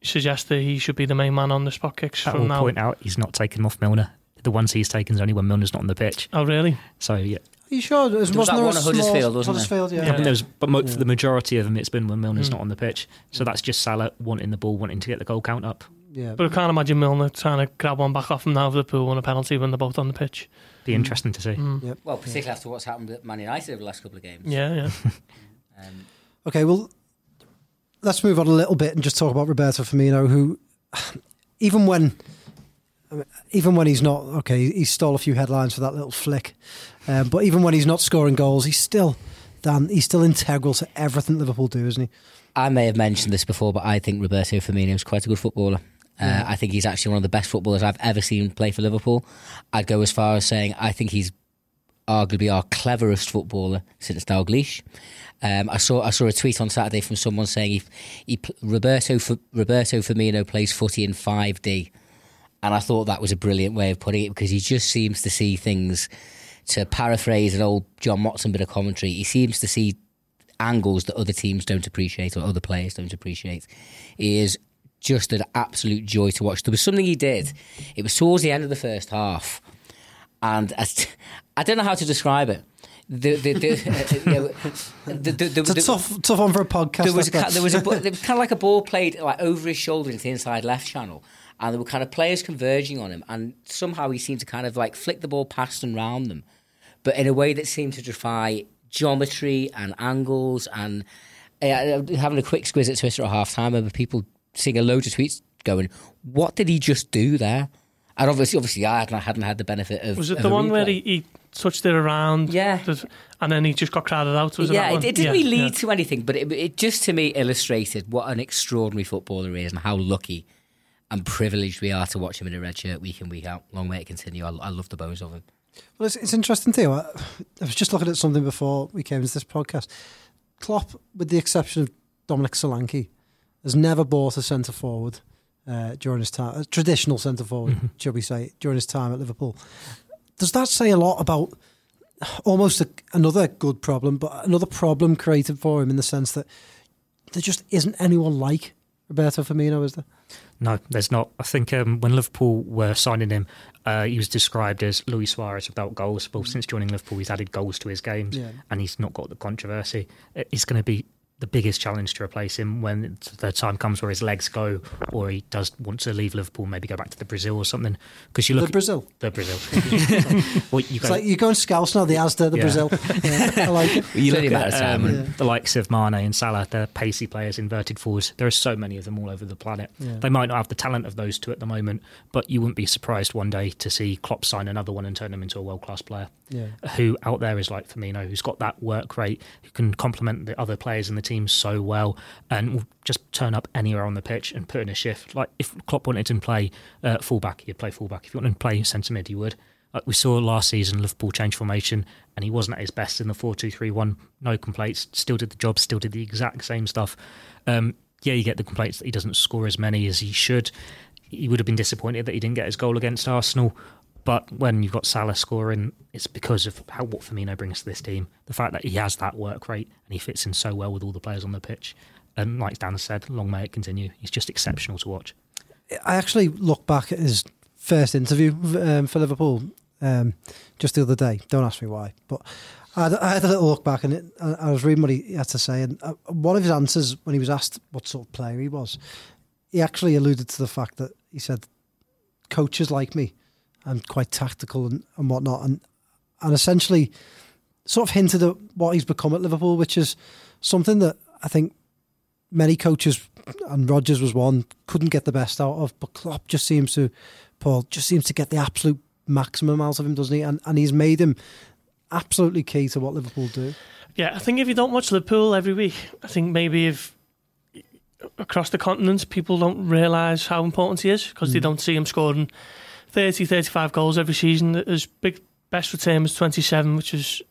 suggests that he should be the main man on the spot kicks I from will now. point out he's not taken them off Milner. The ones he's taken is only when Milner's not on the pitch. Oh really? So yeah, Are you sure? There was, There was that there one a at small- Huddersfield, wasn't there? Huddersfield, yeah. Yeah. I was, but mo- Yeah. for the majority of them, it's been when Milner's Mm. not on the pitch. So that's just Salah wanting the ball, wanting to get the goal count up. yeah. But I can't imagine Milner trying to grab one back off him now for the pool on a penalty when they're both on the pitch. Be interesting to see. Mm. Well, particularly after what's happened at Man United over the last couple of games. Yeah, yeah. Um, Okay, well, let's move on a little bit and just talk about Roberto Firmino, who, even when, I mean, even when he's not okay, he stole a few headlines for that little flick, um, but even when he's not scoring goals, he's still, Dan, he's still integral to everything Liverpool do, isn't he? I may have mentioned this before, but I think Roberto Firmino is quite a good footballer. Uh, I think he's actually one of the best footballers I've ever seen play for Liverpool. I'd go as far as saying I think he's arguably our cleverest footballer since Dalglish. Um, I saw I saw a tweet on Saturday from someone saying he, he Roberto Roberto Firmino plays footy in five D, and I thought that was a brilliant way of putting it because he just seems to see things. To paraphrase an old John Watson bit of commentary, he seems to see angles that other teams don't appreciate or other players don't appreciate. He is just an absolute joy to watch. There was something he did. It was towards the end of the first half, and as I don't know how to describe it. The, the, the, It's a tough, tough one for a podcast. there was like that. there was a there was kind of like a ball played like over his shoulder into the inside left channel, and there were kind of players converging on him, and somehow he seemed to kind of like flick the ball past and round them, but in a way that seemed to defy geometry and angles. And uh, having a quick squiz at Twitter at half time, I remember people seeing a load of tweets going, "What did he just do there?" And obviously, obviously, I hadn't, hadn't had the benefit of. Was it of the a one where he, he touched it around? Yeah. Does- And then he just got crowded out? Was it yeah, that it, it didn't Yeah, really lead yeah. to anything, but it, it just to me illustrated what an extraordinary footballer he is and how lucky and privileged we are to watch him in a red shirt week in week out. Long may it continue. I, I love the bones of him. Well, it's, it's interesting too. I, I was just looking at something before we came into this podcast. Klopp, with the exception of Dominic Solanke, has never bought a centre forward uh, during his time, a traditional centre forward, should we say, during his time at Liverpool. Does that say a lot about almost a, another good problem, but another problem created for him in the sense that there just isn't anyone like Roberto Firmino, is there? No, there's not. I think um, when Liverpool were signing him, uh, he was described as Luis Suarez without goals. Well, since joining Liverpool, he's added goals to his games, Yeah. and he's not got the controversy. It's going to be the biggest challenge to replace him when the time comes where his legs go, or he does want to leave Liverpool, maybe go back to the Brazil or something. Because you look The look Brazil. the Brazil. well, you It's go, like you're going Scouse now, the Asda, the Yeah. Brazil. Yeah, I like it. You look at um, and- the likes of Mane and Salah, they're pacey players, inverted forwards. There are so many of them all over the planet. Yeah. They might not have the talent of those two at the moment, but you wouldn't be surprised one day to see Klopp sign another one and turn them into a world class player. Yeah. Who out there is like Firmino, who's got that work rate, who can complement the other players in the team so well, and will just turn up anywhere on the pitch and put in a shift. Like if Klopp wanted to play uh, fullback, he'd play fullback. If you wanted to play centre mid, he would. Like we saw last season, Liverpool change formation, and he wasn't at his best in the four-two-three-one. No complaints. Still did the job. Still did the exact same stuff. Um, yeah, you get the complaints that he doesn't score as many as he should. He would have been disappointed that he didn't get his goal against Arsenal. But when you've got Salah scoring, it's because of how what Firmino brings to this team. The fact that he has that work rate and he fits in so well with all the players on the pitch. And like Dan said, long may it continue. He's just exceptional to watch. I actually look back at his first interview um, for Liverpool um, just the other day. Don't ask me why, but I had, I had a little look back and it, I was reading what he had to say. And uh, one of his answers when he was asked what sort of player he was, he actually alluded to the fact that he said, "Coaches like me, I'm quite tactical and, and whatnot," and and essentially sort of hinted at what he's become at Liverpool, which is something that I think many coaches and Rodgers was one couldn't get the best out of, but Klopp just seems to Paul just seems to get the absolute maximum out of him, doesn't he? And and he's made him absolutely key to what Liverpool do. Yeah, I think if you don't watch Liverpool every week, I think maybe if across the continent people don't realise how important he is because they hmm. don't see him scoring 30, 35 goals every season. His big best return was 27, which was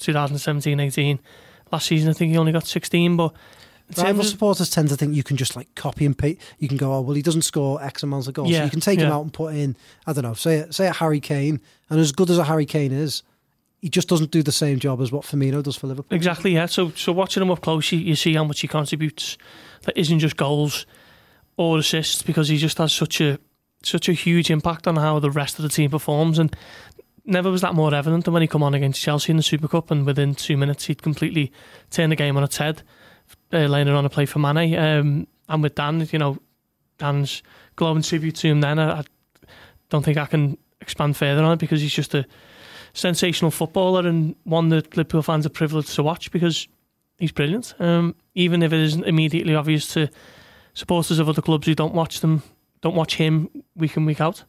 2017-18. Last season, I think he only got 16, but Rival of, supporters tend to think you can just like copy and paste. You can go, oh well, he doesn't score X amounts of goals. so you can take him out and put in. I don't know. Say say a Harry Kane, and as good as a Harry Kane is, he just doesn't do the same job as what Firmino does for Liverpool. Exactly, yeah. So so watching him up close, you, you see how much he contributes. That isn't just goals or assists because he just has such a such a huge impact on how the rest of the team performs. And never was that more evident than when he come on against Chelsea in the Super Cup, and within two minutes he'd completely turn the game on its head, uh, laying it on a play for Mane. Um, and with Dan, you know, Dan's glowing tribute to him. Then I, I don't think I can expand further on it because he's just a sensational footballer and one that Liverpool fans are privileged to watch because he's brilliant. Um, even if it isn't immediately obvious to supporters of other clubs who don't watch them, don't watch him week in week out.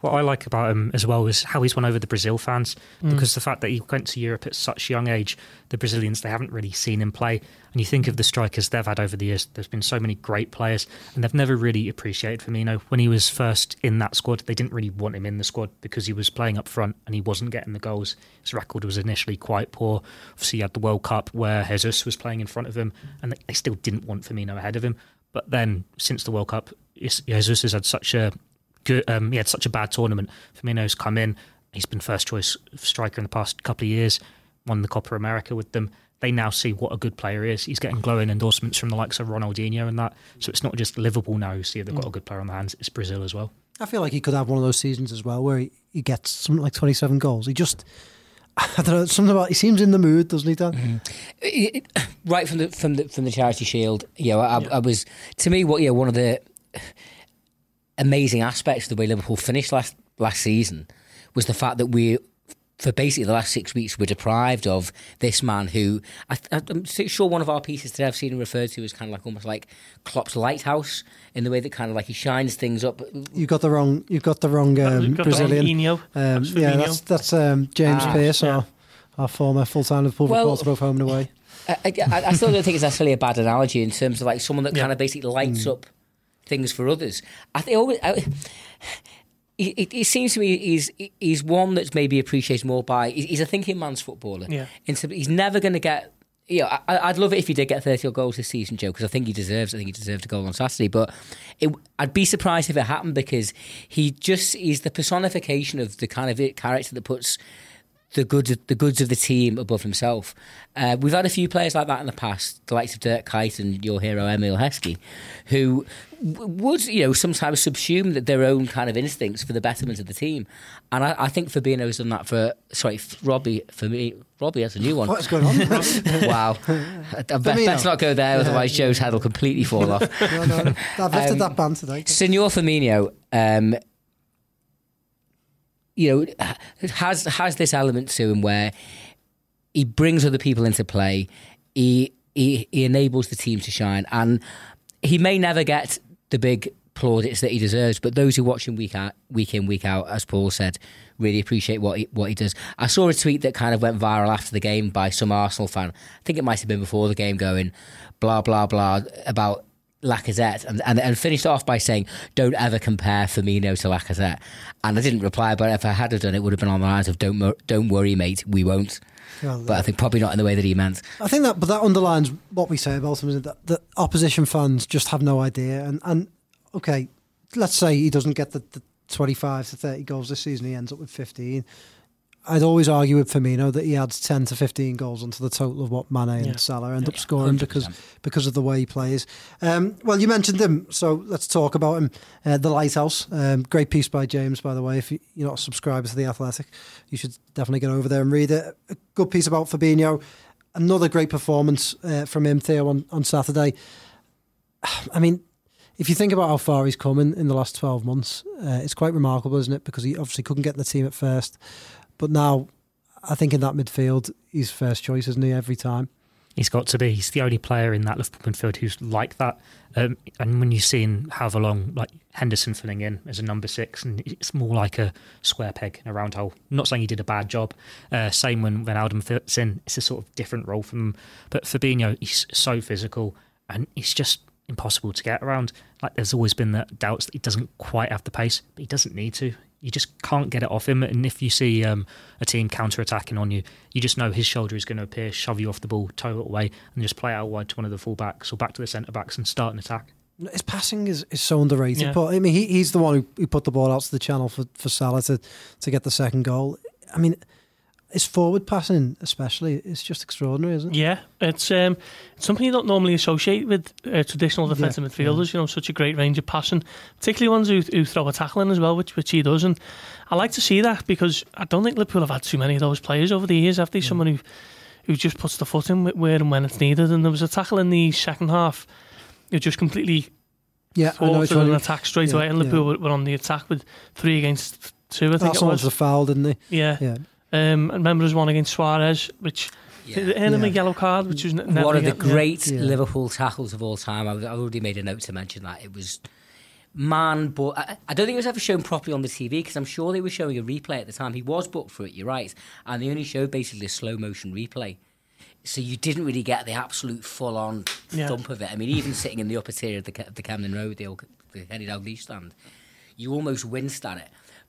What I like about him as well is how he's won over the Brazil fans mm. because the fact that he went to Europe at such a young age, the Brazilians they haven't really seen him play. And you think of the strikers they've had over the years. There's been so many great players, and they've never really appreciated Firmino. When he was first in that squad, they didn't really want him in the squad because he was playing up front and he wasn't getting the goals. His record was initially quite poor. Obviously, he had the World Cup where Jesus was playing in front of him, and they- they still didn't want Firmino ahead of him. But then, since the World Cup, Jesus has had such a good. Um, he had such a bad tournament. Firmino's come in. He's been first choice striker in the past couple of years. Won the Copa America with them. They now see what a good player is. He's getting glowing endorsements from the likes of Ronaldinho and that. So it's not just Liverpool now who see they've got a good player on their hands. It's Brazil as well. I feel like he could have one of those seasons as well where he, he gets something like 27 goals. He just, I don't know, something about, he seems in the mood, doesn't he, Dan? It- it- right from the from the from the charity shield, you know, I, I was to me what you know one of the amazing aspects of the way Liverpool finished last last season was the fact that we for basically the last six weeks, we're deprived of this man who I, am sure one of our pieces today I've seen him referred to as kind of like almost like Klopp's lighthouse in the way that kind of like he shines things up. You got the wrong. You got the wrong um, Brazilian. The wrong um, yeah, that's that's um, James ah, Pearce, yeah. our, our former full-time Liverpool well, reporter, both home and away. I, I, I, still don't think it's necessarily a bad analogy in terms of like someone that yeah. kind of basically lights mm. up things for others. I think always. I, it, it, seems to me he's he's one that's maybe appreciated more by he's a thinking man's footballer. Yeah, he's never going to get. You know, I, would love it if he did get 30 goals this season, Joe, because I think he deserves. I think he deserved a goal on Saturday. But it, I'd be surprised if it happened because he just is the personification of the kind of character that puts the goods of, the goods of the team above himself. Uh, we've had a few players like that in the past, the likes of Dirk Kuyt and your hero Emile Heskey, who would you know sometimes subsume that their own kind of instincts for the betterment of the team. And I, I think Fabinho has done that for sorry Robbie for me. Robbie has a new one. What's going on? wow, I let's not go there, otherwise Joe's head will completely fall off. no, no, I've lifted um, that band today. Senor Firmino. Um, you know, has has this element to him where he brings other people into play. He he, he enables the team to shine, and he may never get the big plaudits that he deserves. But those who watch him week out, week in, week out, as Paul said, really appreciate what he, what he does. I saw a tweet that kind of went viral after the game by some Arsenal fan. I think it might have been before the game, going blah blah blah about Lacazette and, and, and finished off by saying, "Don't ever compare Firmino to Lacazette." And I didn't reply, but if I had done, it would have been on the lines of, "Don't don't worry, mate, we won't." Well, but I think probably not in the way that he meant. I think that, but that underlines what we say about him that, that opposition fans just have no idea. And and okay, let's say he doesn't get the, the twenty five to thirty goals this season, he ends up with fifteen. I'd always argue with Firmino that he adds ten to fifteen goals onto the total of what Mane and yeah. Salah end yeah, up scoring 100%. because because of the way he plays. Um, well, you mentioned him, so let's talk about him. Uh, the Lighthouse, um, great piece by James, by the way. If you're not a subscriber to the Athletic, you should definitely get over there and read it. A good piece about Fabinho. Another great performance uh, from him, Theo, on, on Saturday. I mean, if you think about how far he's come in, in the last 12 months, uh, it's quite remarkable, isn't it? Because he obviously couldn't get in the team at first. But now, I think in that midfield, he's first choice, isn't he, every time? He's got to be. He's the only player in that Liverpool midfield who's like that. Um, and when you've seen long, like Henderson filling in as a number six, and it's more like a square peg in a round hole. I'm not saying he did a bad job. Uh, same when Wijnaldum fits in, it's a sort of different role from him. But Fabinho, he's so physical, and he's just impossible to get around. Like there's always been the doubts that he doesn't quite have the pace, but he doesn't need to you just can't get it off him. And if you see um, a team counter attacking on you, you just know his shoulder is going to appear, shove you off the ball, tow it away, and just play out wide to one of the fullbacks or back to the centre backs and start an attack. His passing is, is so underrated. Yeah. But I mean, he, he's the one who, who put the ball out to the channel for, for Salah to, to get the second goal. I mean, his forward passing, especially, it's just extraordinary, isn't it? Yeah, it's um, something you don't normally associate with uh, traditional defensive yeah, midfielders. Yeah. You know, such a great range of passing, particularly ones who, who throw a tackle in as well, which which he does. And I like to see that because I don't think Liverpool have had too many of those players over the years. Have they? Yeah. Someone who who just puts the foot in where and when it's needed. And there was a tackle in the second half, who just completely yeah, thwarted an attack straight away. And Liverpool were on the attack with three against two. I think Arsenal it was. a foul, didn't they? Yeah. Yeah. Um, I remember there was one against Suarez, which yeah. earned him yeah. yellow card, which was one of the great yeah. Liverpool tackles of all time. I've already made a note to mention that it was man, but I, I, don't think it was ever shown properly on the TV because I'm sure they were showing a replay at the time. He was booked for it, you're right, and they only showed basically a slow motion replay. So you didn't really get the absolute full on thump of it. I mean, even sitting in the upper tier of the, the Camden Road, the, old, the Kenny Dalglish stand, you almost winced at it.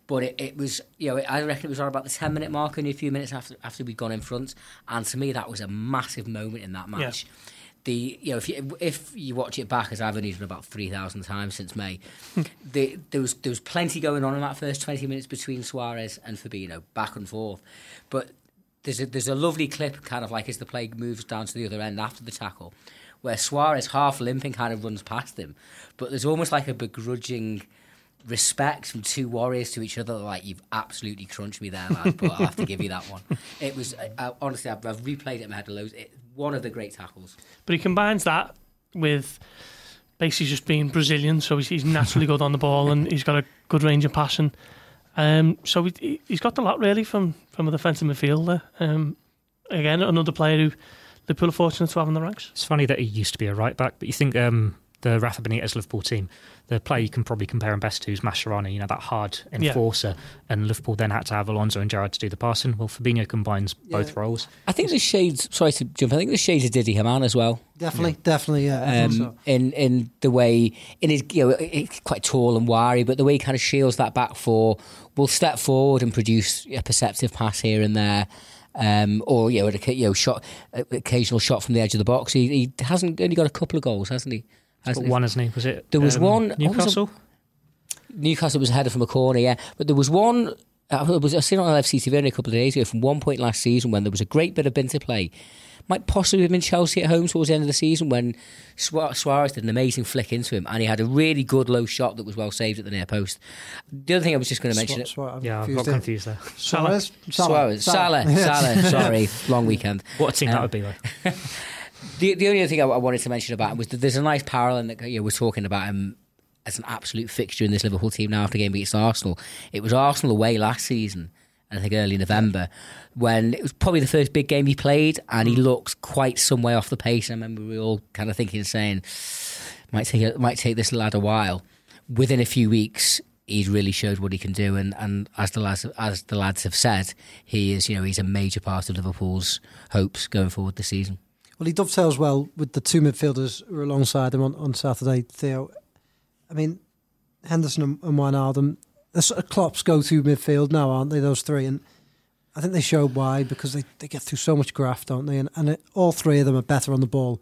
But it, it was, you know, I reckon it was around about the 10 minute mark, only a few minutes after after we'd gone in front. And to me, that was a massive moment in that match. Yeah. The you know if you if you watch it back as I've only done about three thousand times since May, hmm. the, there was there was plenty going on in that first twenty minutes between Suarez and Fabinho, back and forth. But there's a there's a lovely clip, kind of like as the play moves down to the other end after the tackle, where Suarez half limping kind of runs past him, but there's almost like a begrudging respect from two warriors to each other. Like you've absolutely crunched me there, lad. But I have to give you that one. It was uh, honestly, I've, I've, replayed it in my head loads. It, one of the great tackles. But he combines that with basically just being Brazilian, so he's, he's naturally good on the ball and he's got a good range of passing. Um, so he, he's got a lot really from from a defensive midfielder. Um, again, another player who Liverpool are fortunate to have in the ranks. It's funny that he used to be a right back, but you think um, the Rafa Benitez Liverpool team, the player you can probably compare him best to is Mascherano, you know, that hard enforcer. Yeah. And Liverpool then had to have Alonso and Gerrard to do the passing. Well, Fabinho combines yeah. both roles. I think the shades, sorry to jump, I think the shades of Didi Hamann as well. Definitely, yeah. definitely, yeah. Um, so. In in the way, in his, you know, it's quite tall and wiry, but the way he kind of shields that back four, will step forward and produce a perceptive pass here and there. Um, or you know, a, you know, shot, occasional shot from the edge of the box. He, he hasn't only got a couple of goals, hasn't he? Hasn't one, hasn't he? Was it? There was um, one Newcastle. Was Newcastle was a header from a corner, yeah. But there was one. I was I seen on LFC a couple of days ago from one point last season when there was a great bit of binter play. Might possibly have been Chelsea at home towards the end of the season when Suarez did an amazing flick into him and he had a really good low shot that was well saved at the near post. The other thing I was just going to mention. Swa- yeah, I got confused there. Suarez? Suarez. Salah. Salah. Sorry, long weekend. What a team um, that would be like. The the only other thing I, I, wanted to mention about him was that there's a nice parallel that you know, we're talking about him as an absolute fixture in this Liverpool team now after game against Arsenal. It was Arsenal away last season, I think early November, when it was probably the first big game he played, and he mm. looked quite some way off the pace. I remember we were all kind of thinking, saying, "Might take a, might take this lad a while." Within a few weeks, he's really showed what he can do, and, and as the lads as the lads have said, he is you know he's a major part of Liverpool's hopes going forward this season. Well, he dovetails well with the two midfielders who are alongside him on, on Saturday, Theo. I mean, Henderson and, and Wijnaldum, they're sort of Klopp's go-to midfield now, aren't they, those three? And I think they showed why, because they, they get through so much graft, don't they? And, and it, all three of them are better on the ball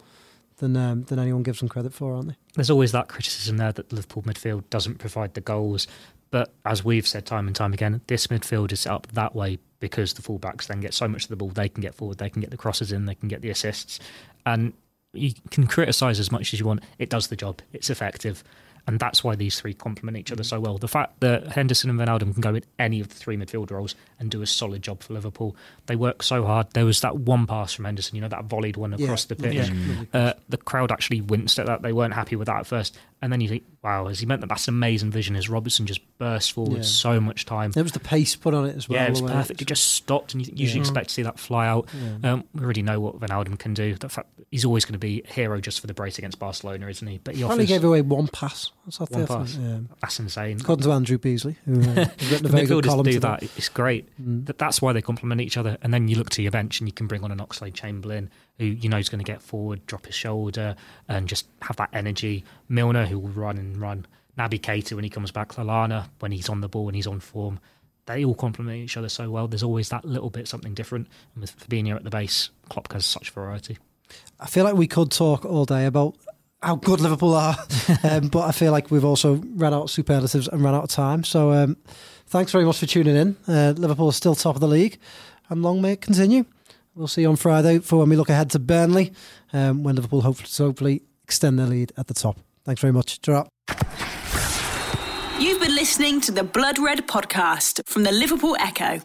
than um, than anyone gives them credit for, aren't they? There's always that criticism there that Liverpool midfield doesn't provide the goals. But as we've said time and time again, this midfield is set up that way because the fullbacks then get so much of the ball, they can get forward, they can get the crosses in, they can get the assists. And you can criticise as much as you want. It does the job, it's effective and that's why these three complement each other so well. The fact that Henderson and Wijnaldum can go in any of the three midfield roles and do a solid job for Liverpool, they work so hard. There was that one pass from Henderson, you know, that volleyed one across yeah. the pitch. Yeah. Uh, the crowd actually winced at that. They weren't happy with that at first. And then you think, wow, as he meant that that's amazing vision as Robertson just burst forward yeah. so much time. There was the pace put on it as well. Yeah, it was perfect. It just stopped, and you usually expect to see that fly out. Um, we already know what Wijnaldum can do. The fact he's always going to be a hero just for the brace against Barcelona, isn't he? But he only gave away one pass. That's one pass. Yeah. That's insane. According to Andrew Beasley, who uh, written a very good column do that. that. It's great. Mm. That, that's why they complement each other. And then you look to your bench and you can bring on an Oxlade Chamberlain who you know is going to get forward, drop his shoulder, and just have that energy. Milner who will run and run. Naby Keita when he comes back. Lallana when he's on the ball and he's on form. They all complement each other so well. There's always that little bit something different. And with Fabinho at the base, Klopp has such variety. I feel like we could talk all day about how good Liverpool are, um, but I feel like we've also ran out of superlatives and ran out of time. So um, thanks very much for tuning in. Uh, Liverpool is still top of the league, and long may it continue. We'll see you on Friday for when we look ahead to Burnley, um, when Liverpool hopefully, hopefully extend their lead at the top. Thanks very much. Ta-ra. You've been listening to the Blood Red podcast from the Liverpool Echo.